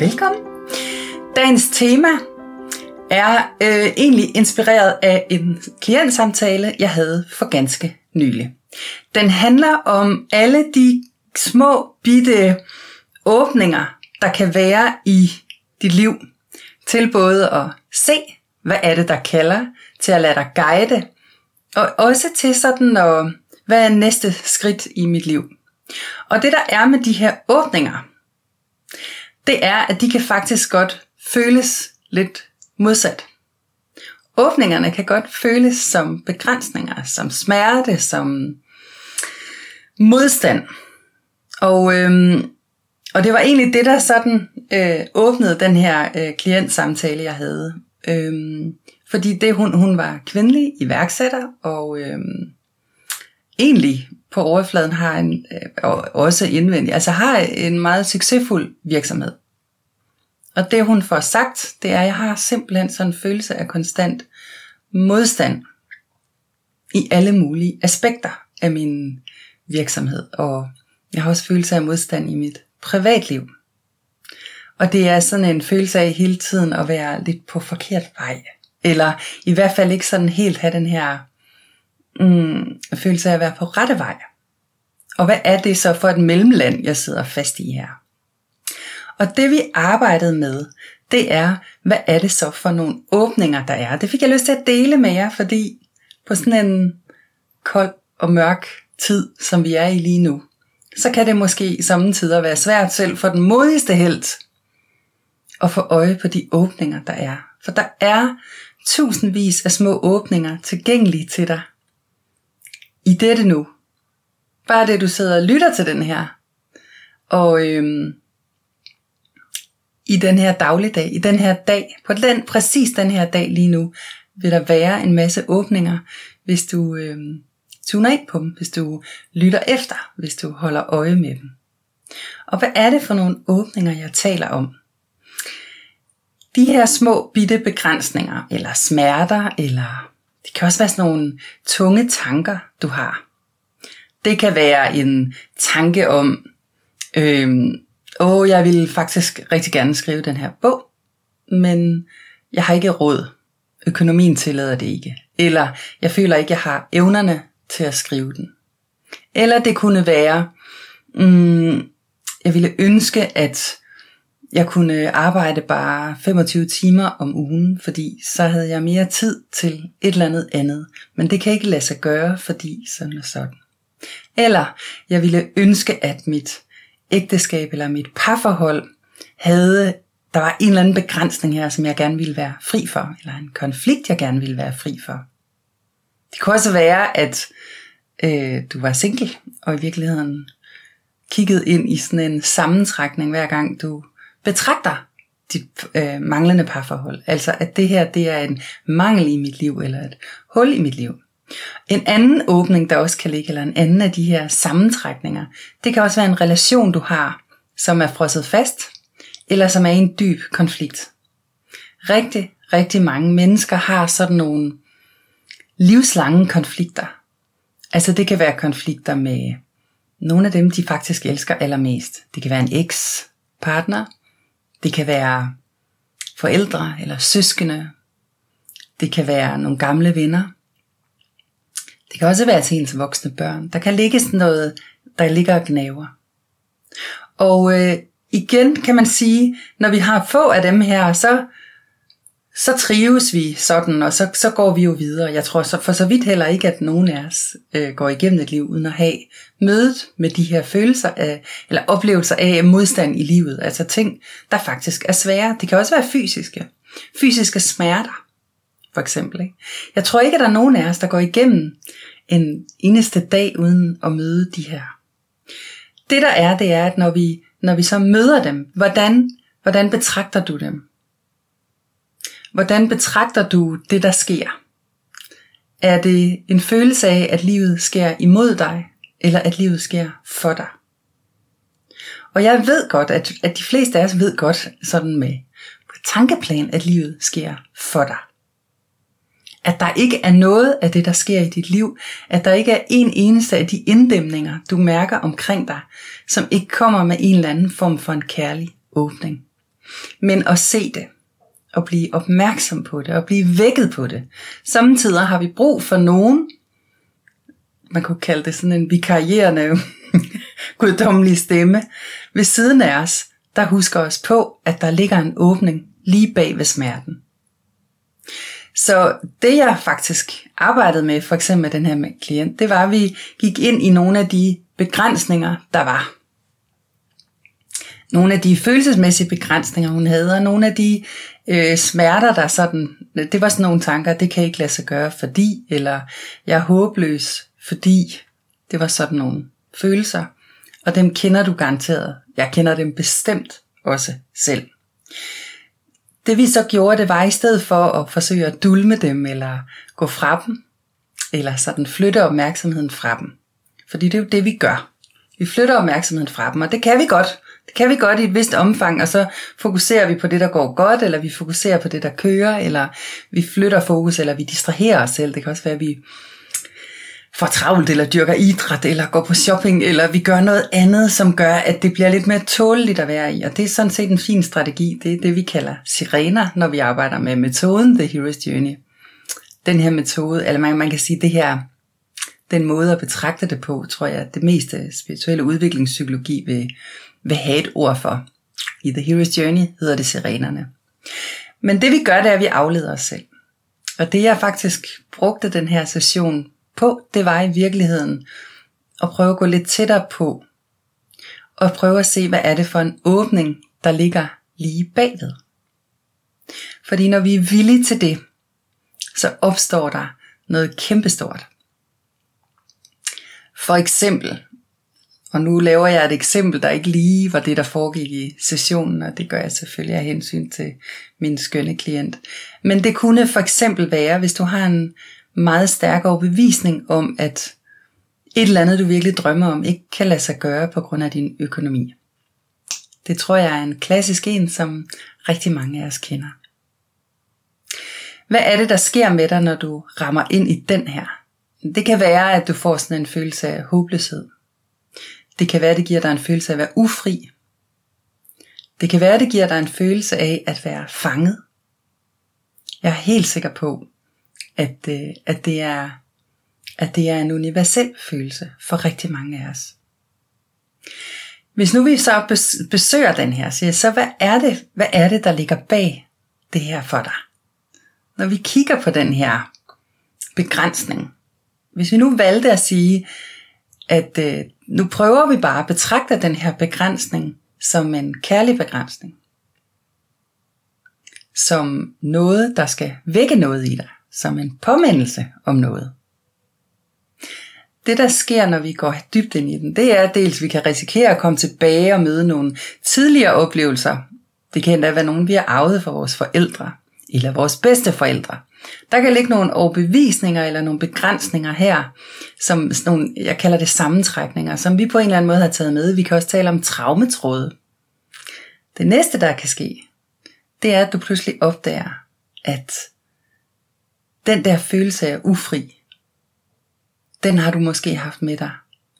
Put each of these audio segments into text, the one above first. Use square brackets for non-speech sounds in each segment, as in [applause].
Velkommen. Dagens tema er øh, egentlig inspireret af en klientsamtale, jeg havde for ganske nylig. Den handler om alle de små bitte åbninger, der kan være i dit liv, til både at se, hvad er det, der kalder, til at lade dig guide, og også til sådan at, hvad er næste skridt i mit liv. Og det der er med de her åbninger, det er, at de kan faktisk godt føles lidt modsat. Åbningerne kan godt føles som begrænsninger, som smerte, som modstand. Og, øhm, og det var egentlig det, der sådan øh, åbnede den her øh, klientsamtale, jeg havde. Øhm, fordi det, hun, hun var kvindelig iværksætter, og øhm, egentlig på overfladen har en, øh, og også indvendig, altså har en meget succesfuld virksomhed. Og det hun får sagt, det er, at jeg har simpelthen sådan en følelse af konstant modstand i alle mulige aspekter af min virksomhed. Og jeg har også følelse af modstand i mit privatliv. Og det er sådan en følelse af hele tiden at være lidt på forkert vej. Eller i hvert fald ikke sådan helt have den her mm, følelse af at være på rette vej. Og hvad er det så for et mellemland, jeg sidder fast i her? Og det vi arbejdede med, det er, hvad er det så for nogle åbninger, der er. Det fik jeg lyst til at dele med jer, fordi på sådan en kold og mørk tid, som vi er i lige nu, så kan det måske i samtidig være svært selv for den modigste helt at få øje på de åbninger, der er. For der er tusindvis af små åbninger tilgængelige til dig. I dette nu. Bare det, du sidder og lytter til den her. Og øhm, i den her dagligdag, i den her dag, på den, præcis den her dag lige nu, vil der være en masse åbninger, hvis du øhm, tuner ind på dem, hvis du lytter efter, hvis du holder øje med dem. Og hvad er det for nogle åbninger, jeg taler om? De her små bitte begrænsninger, eller smerter, eller det kan også være sådan nogle tunge tanker, du har. Det kan være en tanke om, øh, åh, jeg vil faktisk rigtig gerne skrive den her bog, men jeg har ikke råd. Økonomien tillader det ikke. Eller jeg føler ikke, jeg har evnerne til at skrive den. Eller det kunne være, mm, jeg ville ønske, at jeg kunne øh, arbejde bare 25 timer om ugen, fordi så havde jeg mere tid til et eller andet andet. Men det kan ikke lade sig gøre, fordi sådan og sådan. Eller jeg ville ønske, at mit ægteskab eller mit parforhold havde, der var en eller anden begrænsning her, som jeg gerne ville være fri for, eller en konflikt, jeg gerne ville være fri for. Det kunne også være, at øh, du var single, og i virkeligheden kiggede ind i sådan en sammentrækning, hver gang du betragter dit øh, manglende parforhold. Altså at det her, det er en mangel i mit liv, eller et hul i mit liv. En anden åbning, der også kan ligge, eller en anden af de her sammentrækninger, det kan også være en relation, du har, som er frosset fast, eller som er i en dyb konflikt. Rigtig, rigtig mange mennesker har sådan nogle livslange konflikter. Altså det kan være konflikter med nogle af dem, de faktisk elsker allermest. Det kan være en eks-partner, det kan være forældre eller søskende, det kan være nogle gamle venner, det kan også være til ens voksne børn. Der kan ligge sådan noget, der ligger og gnaver. Og øh, igen kan man sige, når vi har få af dem her, så, så trives vi sådan, og så, så går vi jo videre. Jeg tror så, for så vidt heller ikke, at nogen af os øh, går igennem et liv uden at have mødet med de her følelser af, eller oplevelser af modstand i livet. Altså ting, der faktisk er svære. Det kan også være fysiske. Fysiske smerter for eksempel. Ikke? Jeg tror ikke, at der er nogen af os, der går igennem en eneste dag uden at møde de her. det der er, det er, at når vi, når vi så møder dem, hvordan, hvordan betragter du dem? Hvordan betragter du det, der sker? Er det en følelse af, at livet sker imod dig, eller at livet sker for dig? Og jeg ved godt, at, at de fleste af os ved godt sådan med tankeplan, at livet sker for dig. At der ikke er noget af det, der sker i dit liv, at der ikke er en eneste af de inddæmninger, du mærker omkring dig, som ikke kommer med en eller anden form for en kærlig åbning. Men at se det, og blive opmærksom på det, og blive vækket på det. Samtidig har vi brug for nogen, man kunne kalde det sådan en vikarierende [laughs] guddommelig stemme, ved siden af os, der husker os på, at der ligger en åbning lige bag ved smerten. Så det jeg faktisk arbejdede med, for eksempel med den her klient, det var, at vi gik ind i nogle af de begrænsninger, der var. Nogle af de følelsesmæssige begrænsninger, hun havde, og nogle af de øh, smerter, der sådan, det var sådan nogle tanker, det kan ikke lade sig gøre, fordi, eller jeg er håbløs, fordi, det var sådan nogle følelser, og dem kender du garanteret. Jeg kender dem bestemt også selv. Det vi så gjorde, det var i stedet for at forsøge at dulme dem, eller gå fra dem, eller sådan flytte opmærksomheden fra dem. Fordi det er jo det, vi gør. Vi flytter opmærksomheden fra dem, og det kan vi godt. Det kan vi godt i et vist omfang, og så fokuserer vi på det, der går godt, eller vi fokuserer på det, der kører, eller vi flytter fokus, eller vi distraherer os selv. Det kan også være, at vi får travlt, eller dyrker idræt, eller går på shopping, eller vi gør noget andet, som gør, at det bliver lidt mere tåleligt at være i. Og det er sådan set en fin strategi. Det er det, vi kalder sirener, når vi arbejder med metoden The Hero's Journey. Den her metode, eller man, man kan sige, det her, den måde at betragte det på, tror jeg, at det meste spirituelle udviklingspsykologi vil, vil have et ord for. I The Hero's Journey hedder det sirenerne. Men det vi gør, det er, at vi afleder os selv. Og det jeg faktisk brugte den her session på, det var i virkeligheden at prøve at gå lidt tættere på, og prøve at se, hvad er det for en åbning, der ligger lige bagved. Fordi når vi er villige til det, så opstår der noget kæmpestort. For eksempel, og nu laver jeg et eksempel, der ikke lige var det, der foregik i sessionen, og det gør jeg selvfølgelig af hensyn til min skønne klient. Men det kunne for eksempel være, hvis du har en meget stærk overbevisning om, at et eller andet, du virkelig drømmer om, ikke kan lade sig gøre på grund af din økonomi. Det tror jeg er en klassisk en, som rigtig mange af os kender. Hvad er det, der sker med dig, når du rammer ind i den her? Det kan være, at du får sådan en følelse af håbløshed. Det kan være, det giver dig en følelse af at være ufri. Det kan være, det giver dig en følelse af at være fanget. Jeg er helt sikker på, at, øh, at, det er, at det er en universel følelse for rigtig mange af os. Hvis nu vi så besøger den her, siger så hvad er det, hvad er det, der ligger bag det her for dig? Når vi kigger på den her begrænsning, hvis vi nu valgte at sige, at øh, nu prøver vi bare at betragte den her begrænsning som en kærlig begrænsning. Som noget, der skal vække noget i dig som en påmindelse om noget. Det der sker, når vi går dybt ind i den, det er at dels, at vi kan risikere at komme tilbage og møde nogle tidligere oplevelser. Det kan endda være nogen, vi har arvet fra vores forældre, eller vores bedste forældre. Der kan ligge nogle overbevisninger eller nogle begrænsninger her, som nogle, jeg kalder det sammentrækninger, som vi på en eller anden måde har taget med. Vi kan også tale om traumetråde. Det næste, der kan ske, det er, at du pludselig opdager, at den der følelse af ufri, den har du måske haft med dig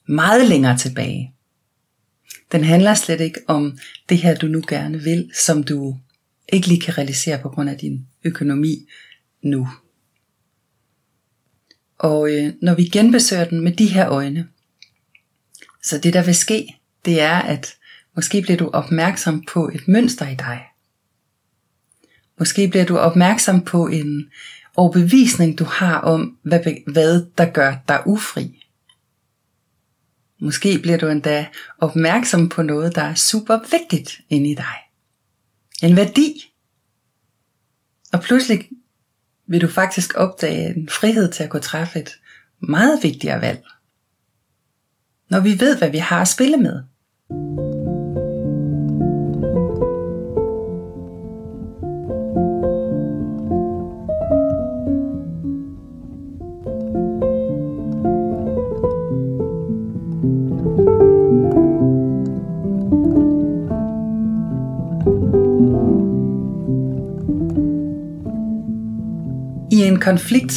meget længere tilbage. Den handler slet ikke om det her, du nu gerne vil, som du ikke lige kan realisere på grund af din økonomi nu. Og øh, når vi genbesøger den med de her øjne, så det der vil ske, det er, at måske bliver du opmærksom på et mønster i dig. Måske bliver du opmærksom på en overbevisning, du har om, hvad, hvad der gør dig ufri. Måske bliver du endda opmærksom på noget, der er super vigtigt inde i dig. En værdi. Og pludselig vil du faktisk opdage en frihed til at kunne træffe et meget vigtigere valg. Når vi ved, hvad vi har at spille med, konflikt,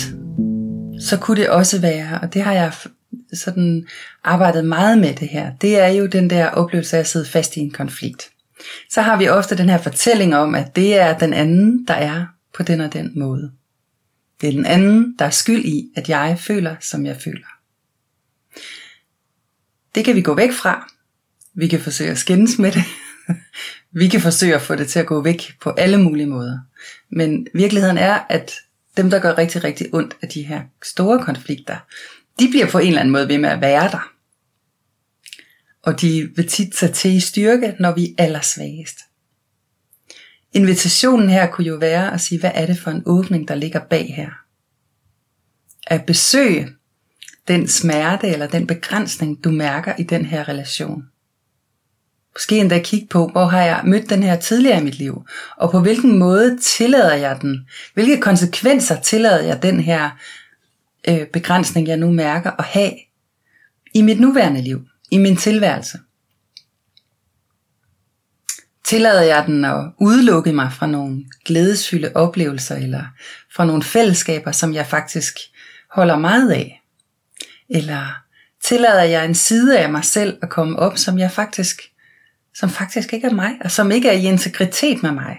så kunne det også være, og det har jeg sådan arbejdet meget med det her, det er jo den der oplevelse af at sidde fast i en konflikt. Så har vi ofte den her fortælling om, at det er den anden, der er på den og den måde. Det er den anden, der er skyld i, at jeg føler, som jeg føler. Det kan vi gå væk fra. Vi kan forsøge at skændes med det. [laughs] vi kan forsøge at få det til at gå væk på alle mulige måder. Men virkeligheden er, at dem, der gør rigtig, rigtig ondt af de her store konflikter, de bliver på en eller anden måde ved med at være der. Og de vil tit tage til i styrke, når vi er allersvagest. Invitationen her kunne jo være at sige, hvad er det for en åbning, der ligger bag her? At besøge den smerte eller den begrænsning, du mærker i den her relation. Måske endda kigge på, hvor har jeg mødt den her tidligere i mit liv, og på hvilken måde tillader jeg den? Hvilke konsekvenser tillader jeg den her øh, begrænsning, jeg nu mærker, at have i mit nuværende liv, i min tilværelse? Tillader jeg den at udelukke mig fra nogle glædesfyldte oplevelser, eller fra nogle fællesskaber, som jeg faktisk holder meget af? Eller tillader jeg en side af mig selv at komme op, som jeg faktisk som faktisk ikke er mig, og som ikke er i integritet med mig.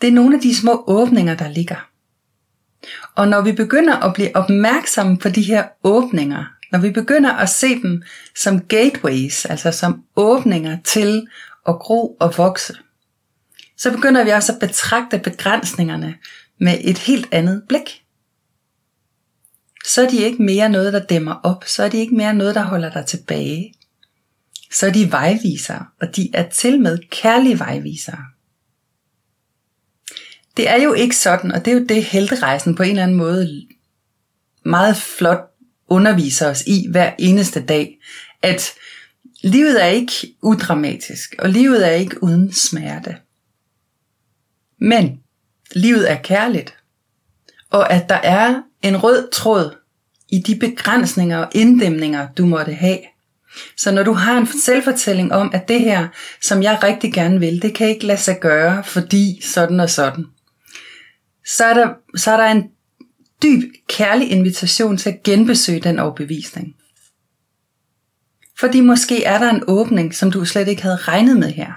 Det er nogle af de små åbninger, der ligger. Og når vi begynder at blive opmærksomme på de her åbninger, når vi begynder at se dem som gateways, altså som åbninger til at gro og vokse, så begynder vi også at betragte begrænsningerne med et helt andet blik. Så er de ikke mere noget, der dæmmer op, så er de ikke mere noget, der holder dig tilbage så er de vejvisere, og de er til med kærlige vejvisere. Det er jo ikke sådan, og det er jo det helterejsen på en eller anden måde meget flot underviser os i hver eneste dag, at livet er ikke udramatisk, og livet er ikke uden smerte. Men livet er kærligt, og at der er en rød tråd i de begrænsninger og inddæmninger, du måtte have, så når du har en selvfortælling om, at det her, som jeg rigtig gerne vil, det kan ikke lade sig gøre, fordi sådan og sådan, så er der, så er der en dyb, kærlig invitation til at genbesøge den overbevisning. Fordi måske er der en åbning, som du slet ikke havde regnet med her.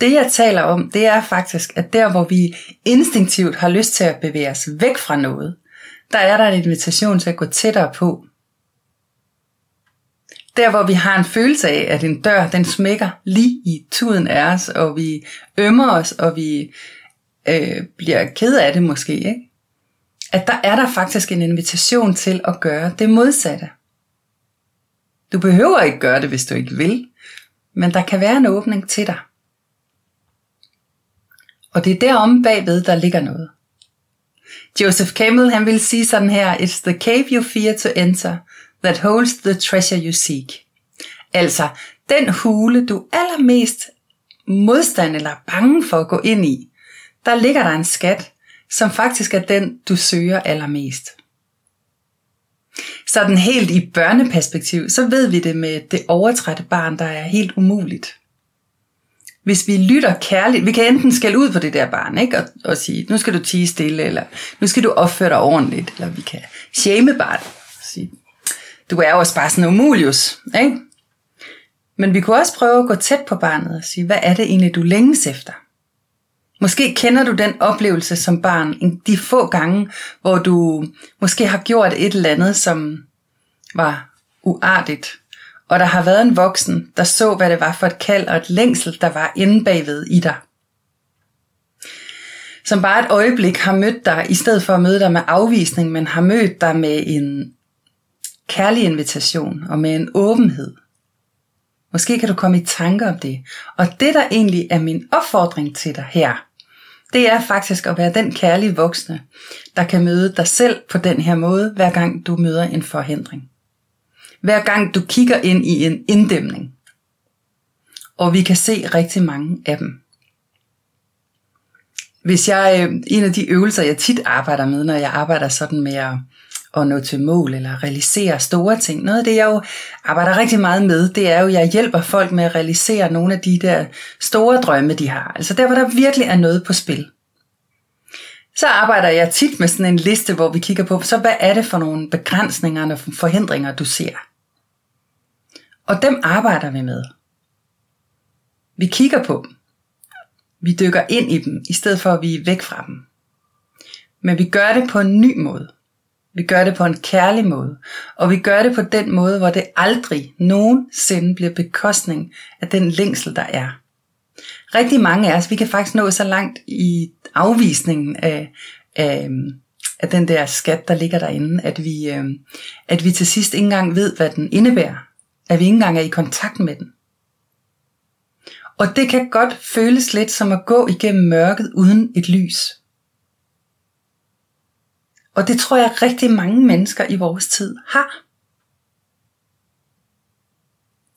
Det jeg taler om, det er faktisk, at der hvor vi instinktivt har lyst til at bevæge os væk fra noget, der er der en invitation til at gå tættere på, der hvor vi har en følelse af, at en dør den smækker lige i tuden af os, og vi ømmer os, og vi øh, bliver ked af det måske, ikke? at der er der faktisk en invitation til at gøre det modsatte. Du behøver ikke gøre det, hvis du ikke vil, men der kan være en åbning til dig. Og det er derom bagved, der ligger noget. Joseph Campbell han vil sige sådan her, It's the cave you fear to enter, that holds the treasure you seek. Altså, den hule, du allermest modstand eller bange for at gå ind i, der ligger der en skat, som faktisk er den, du søger allermest. Sådan helt i børneperspektiv, så ved vi det med det overtrætte barn, der er helt umuligt. Hvis vi lytter kærligt, vi kan enten skælde ud på det der barn, ikke? Og, og sige, nu skal du tige stille, eller nu skal du opføre dig ordentligt, eller vi kan shame barnet, du er jo også bare sådan umulius, ikke? Men vi kunne også prøve at gå tæt på barnet og sige, hvad er det egentlig, du længes efter? Måske kender du den oplevelse som barn de få gange, hvor du måske har gjort et eller andet, som var uartigt, og der har været en voksen, der så, hvad det var for et kald og et længsel, der var inde bagved i dig. Som bare et øjeblik har mødt dig, i stedet for at møde dig med afvisning, men har mødt dig med en kærlig invitation og med en åbenhed. Måske kan du komme i tanke om det. Og det, der egentlig er min opfordring til dig her, det er faktisk at være den kærlige voksne, der kan møde dig selv på den her måde, hver gang du møder en forhindring. hver gang du kigger ind i en inddæmning. Og vi kan se rigtig mange af dem. Hvis jeg, øh, en af de øvelser, jeg tit arbejder med, når jeg arbejder sådan med at, at nå til mål eller realisere store ting, noget af det, jeg jo arbejder rigtig meget med, det er jo, at jeg hjælper folk med at realisere nogle af de der store drømme, de har. Altså der, hvor der virkelig er noget på spil. Så arbejder jeg tit med sådan en liste, hvor vi kigger på, så hvad er det for nogle begrænsninger og forhindringer, du ser? Og dem arbejder vi med. Vi kigger på dem. Vi dykker ind i dem, i stedet for at vi er væk fra dem. Men vi gør det på en ny måde. Vi gør det på en kærlig måde. Og vi gør det på den måde, hvor det aldrig nogensinde bliver bekostning af den længsel, der er. Rigtig mange af os, vi kan faktisk nå så langt i afvisningen af, af, af den der skat, der ligger derinde, at vi, øh, at vi til sidst ikke engang ved, hvad den indebærer. At vi ikke engang er i kontakt med den. Og det kan godt føles lidt som at gå igennem mørket uden et lys. Og det tror jeg rigtig mange mennesker i vores tid har.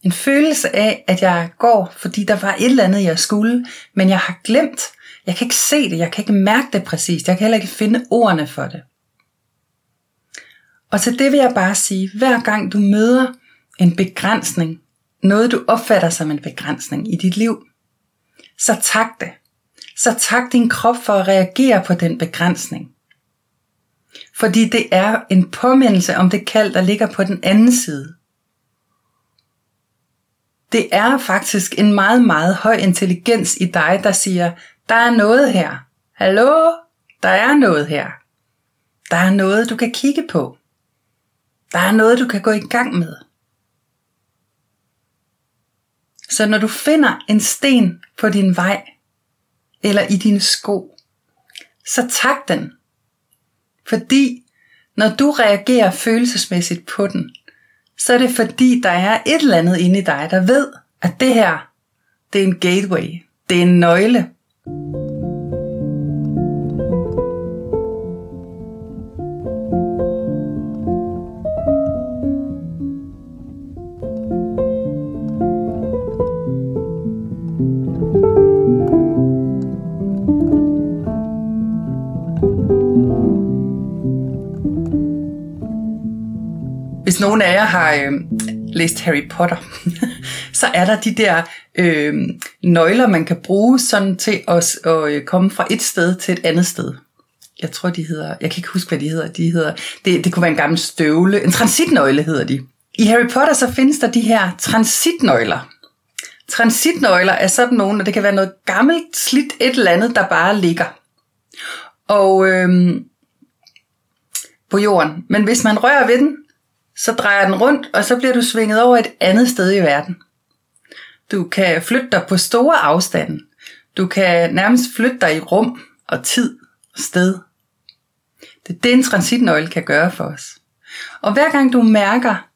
En følelse af, at jeg går, fordi der var et eller andet, jeg skulle, men jeg har glemt. Jeg kan ikke se det, jeg kan ikke mærke det præcist, jeg kan heller ikke finde ordene for det. Og til det vil jeg bare sige, hver gang du møder en begrænsning, noget du opfatter som en begrænsning i dit liv, så tak det. Så tak din krop for at reagere på den begrænsning. Fordi det er en påmindelse om det kald, der ligger på den anden side. Det er faktisk en meget, meget høj intelligens i dig, der siger, der er noget her. Hallo? Der er noget her. Der er noget, du kan kigge på. Der er noget, du kan gå i gang med. Så når du finder en sten på din vej, eller i dine sko, så tak den. Fordi når du reagerer følelsesmæssigt på den, så er det fordi, der er et eller andet inde i dig, der ved, at det her, det er en gateway. Det er en nøgle. Hvis nogen af jer har øh, læst Harry Potter, [laughs] så er der de der øh, nøgler, man kan bruge sådan til at, at øh, komme fra et sted til et andet sted. Jeg tror, de hedder, jeg kan ikke huske, hvad de hedder. De hedder det, det kunne være en gammel støvle. En transitnøgle hedder de. I Harry Potter så findes der de her transitnøgler. Transitnøgler er sådan nogle, og det kan være noget gammelt, slidt et eller andet, der bare ligger. Og øhm, på jorden. Men hvis man rører ved den, så drejer den rundt, og så bliver du svinget over et andet sted i verden. Du kan flytte dig på store afstande. Du kan nærmest flytte dig i rum og tid og sted. Det er det, en transitnøgle kan gøre for os. Og hver gang du mærker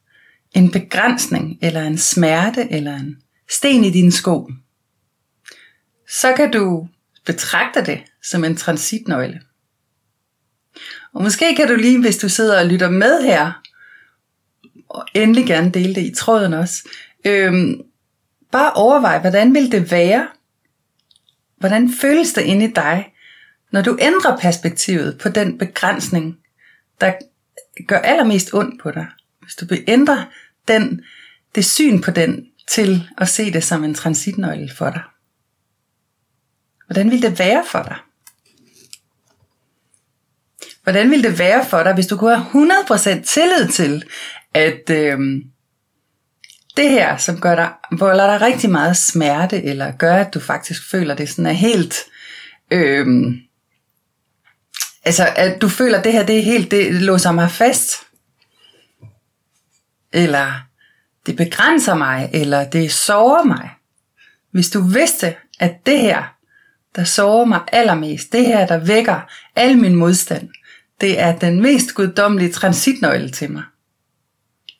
en begrænsning, eller en smerte, eller en sten i dine sko, så kan du betragte det som en transitnøgle. Og måske kan du lige, hvis du sidder og lytter med her, og endelig gerne dele det i tråden også. Øhm, bare overvej, hvordan vil det være? Hvordan føles det inde i dig, når du ændrer perspektivet på den begrænsning, der gør allermest ondt på dig? Hvis du vil ændre den, det syn på den til at se det som en transitnøgle for dig. Hvordan vil det være for dig? Hvordan ville det være for dig, hvis du kunne have 100% tillid til, at øh, det her, som gør dig, volder dig rigtig meget smerte, eller gør, at du faktisk føler, det sådan er helt... Øh, altså, at du føler, at det her, det er helt, det låser mig fast. Eller det begrænser mig, eller det sårer mig. Hvis du vidste, at det her, der sårer mig allermest, det her, der vækker al min modstand, det er den mest guddommelige transitnøgle til mig.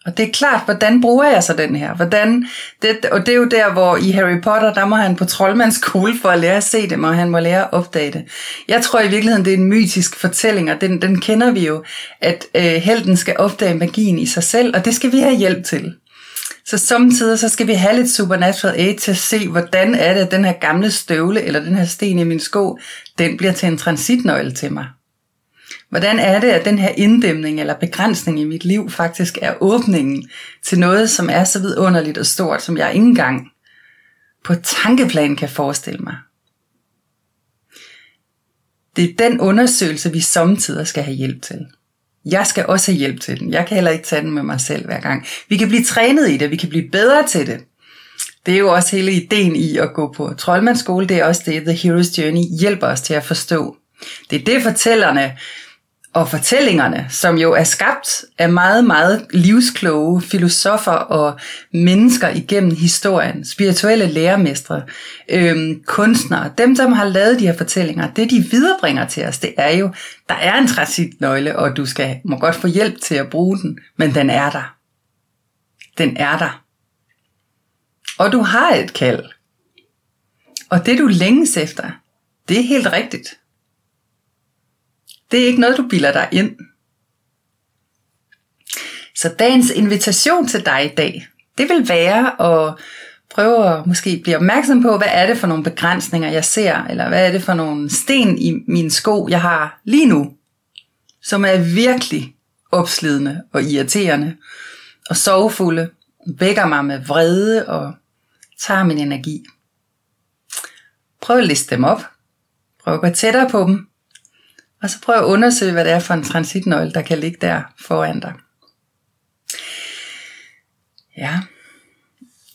Og det er klart, hvordan bruger jeg så den her? Hvordan, det, og det er jo der, hvor i Harry Potter, der må han på troldmandsskole for at lære at se det, og han må lære at opdage det. Jeg tror i virkeligheden, det er en mytisk fortælling, og den, den kender vi jo, at øh, helten skal opdage magien i sig selv, og det skal vi have hjælp til. Så samtidig så skal vi have lidt supernatural aid til at se, hvordan er det, at den her gamle støvle, eller den her sten i min sko, den bliver til en transitnøgle til mig. Hvordan er det, at den her inddæmning eller begrænsning i mit liv faktisk er åbningen til noget, som er så vidunderligt og stort, som jeg ikke engang på tankeplan kan forestille mig. Det er den undersøgelse, vi samtidig skal have hjælp til. Jeg skal også have hjælp til den. Jeg kan heller ikke tage den med mig selv hver gang. Vi kan blive trænet i det, vi kan blive bedre til det. Det er jo også hele ideen i at gå på troldmandsskole, det er også det, The Hero's Journey hjælper os til at forstå. Det er det fortællerne og fortællingerne, som jo er skabt af meget, meget livskloge filosofer og mennesker igennem historien, spirituelle lærermestre, øhm, kunstnere, dem som har lavet de her fortællinger, det de viderebringer til os, det er jo, der er en transitnøgle, og du skal må godt få hjælp til at bruge den, men den er der. Den er der. Og du har et kald. Og det du længes efter, det er helt rigtigt. Det er ikke noget, du bilder dig ind. Så dagens invitation til dig i dag, det vil være at prøve at måske blive opmærksom på, hvad er det for nogle begrænsninger, jeg ser, eller hvad er det for nogle sten i mine sko, jeg har lige nu, som er virkelig opslidende og irriterende, og sorgfulde, vækker mig med vrede og tager min energi. Prøv at liste dem op. Prøv at gå tættere på dem. Og så prøv at undersøge, hvad det er for en transitnøgle, der kan ligge der foran dig. Ja.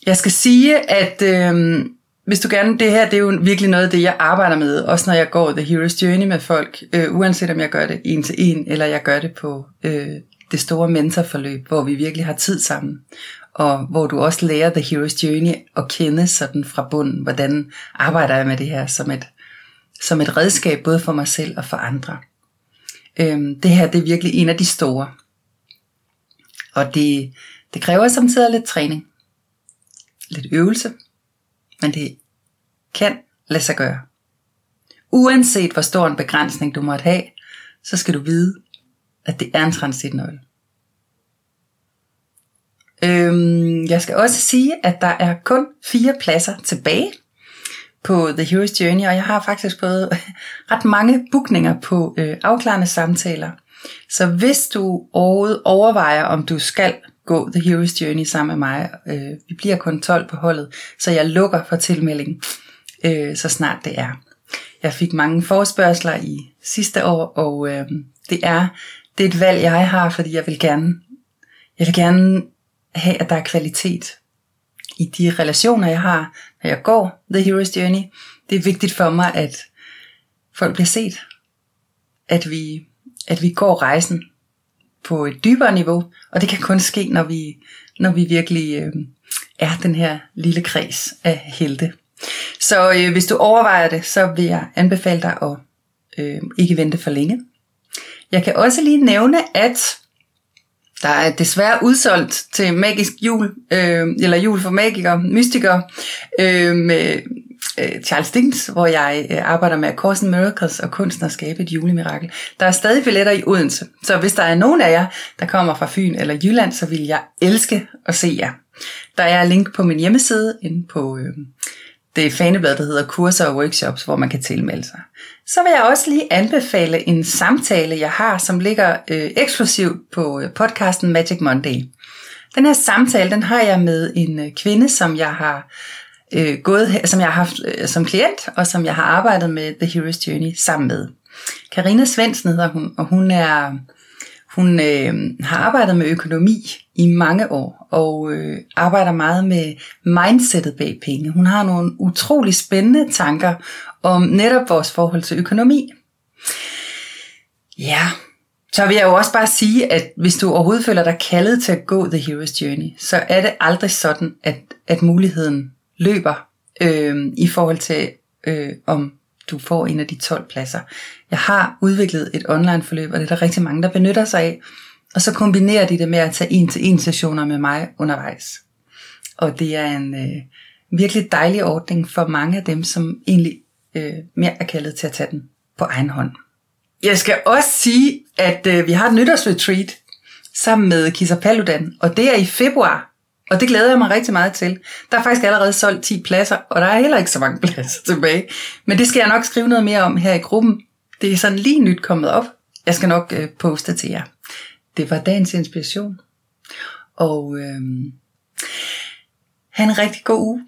Jeg skal sige, at øh, hvis du gerne, det her det er jo virkelig noget af det, jeg arbejder med, også når jeg går The Hero's Journey med folk, øh, uanset om jeg gør det en til en, eller jeg gør det på øh, det store mentorforløb, hvor vi virkelig har tid sammen, og hvor du også lærer The Hero's Journey at kende sådan fra bunden, hvordan arbejder jeg med det her som et som et redskab både for mig selv og for andre. Øhm, det her det er virkelig en af de store. Og det, det kræver samtidig lidt træning. Lidt øvelse. Men det kan lade sig gøre. Uanset hvor stor en begrænsning du måtte have, så skal du vide, at det er en transitnøgle. Øhm, jeg skal også sige, at der er kun fire pladser tilbage på The Hero's Journey, og jeg har faktisk fået [laughs] ret mange bookninger på øh, afklarende samtaler. Så hvis du overvejer, om du skal gå The Hero's Journey sammen med mig, øh, vi bliver kun 12 på holdet, så jeg lukker for tilmelding, øh, så snart det er. Jeg fik mange forspørgseler i sidste år, og øh, det er det er et valg, jeg har, fordi jeg vil gerne, jeg vil gerne have, at der er kvalitet i de relationer, jeg har, når jeg går The Hero's Journey. Det er vigtigt for mig, at folk bliver set. At vi, at vi går rejsen på et dybere niveau, og det kan kun ske, når vi, når vi virkelig øh, er den her lille kreds af helte. Så øh, hvis du overvejer det, så vil jeg anbefale dig at øh, ikke vente for længe. Jeg kan også lige nævne, at der er desværre udsolgt til magisk jul, øh, eller jul for magikere, mystikere, øh, med øh, Charles Dickens, hvor jeg øh, arbejder med Course in Miracles og kunsten at skabe et julemirakel. Der er stadig billetter i Odense, så hvis der er nogen af jer, der kommer fra Fyn eller Jylland, så vil jeg elske at se jer. Der er link på min hjemmeside inde på øh, det faneblad, der hedder Kurser og Workshops, hvor man kan tilmelde sig. Så vil jeg også lige anbefale en samtale, jeg har, som ligger øh, eksklusivt på øh, podcasten Magic Monday. Den her samtale, den har jeg med en øh, kvinde, som jeg har øh, gået, som jeg har haft øh, som klient, og som jeg har arbejdet med The Hero's Journey sammen med. Karina Svendsen hedder hun, og hun er hun øh, har arbejdet med økonomi i mange år, og øh, arbejder meget med mindsetet bag penge. Hun har nogle utrolig spændende tanker om netop vores forhold til økonomi. Ja, så vil jeg jo også bare sige, at hvis du overhovedet føler dig kaldet til at gå The Hero's Journey, så er det aldrig sådan, at, at muligheden løber øh, i forhold til, øh, om du får en af de 12 pladser. Jeg har udviklet et online forløb, og det er der rigtig mange, der benytter sig af. Og så kombinerer de det med at tage en-til-en sessioner med mig undervejs. Og det er en øh, virkelig dejlig ordning for mange af dem, som egentlig øh, mere er kaldet til at tage den på egen hånd. Jeg skal også sige, at øh, vi har et nytårsretreat sammen med Kisa Paludan, og det er i februar. Og det glæder jeg mig rigtig meget til. Der er faktisk allerede solgt 10 pladser, og der er heller ikke så mange [laughs] pladser tilbage. Men det skal jeg nok skrive noget mere om her i gruppen. Det er sådan lige nyt kommet op. Jeg skal nok øh, poste til jer. Det var dagens inspiration. Og øh, have en rigtig god uge.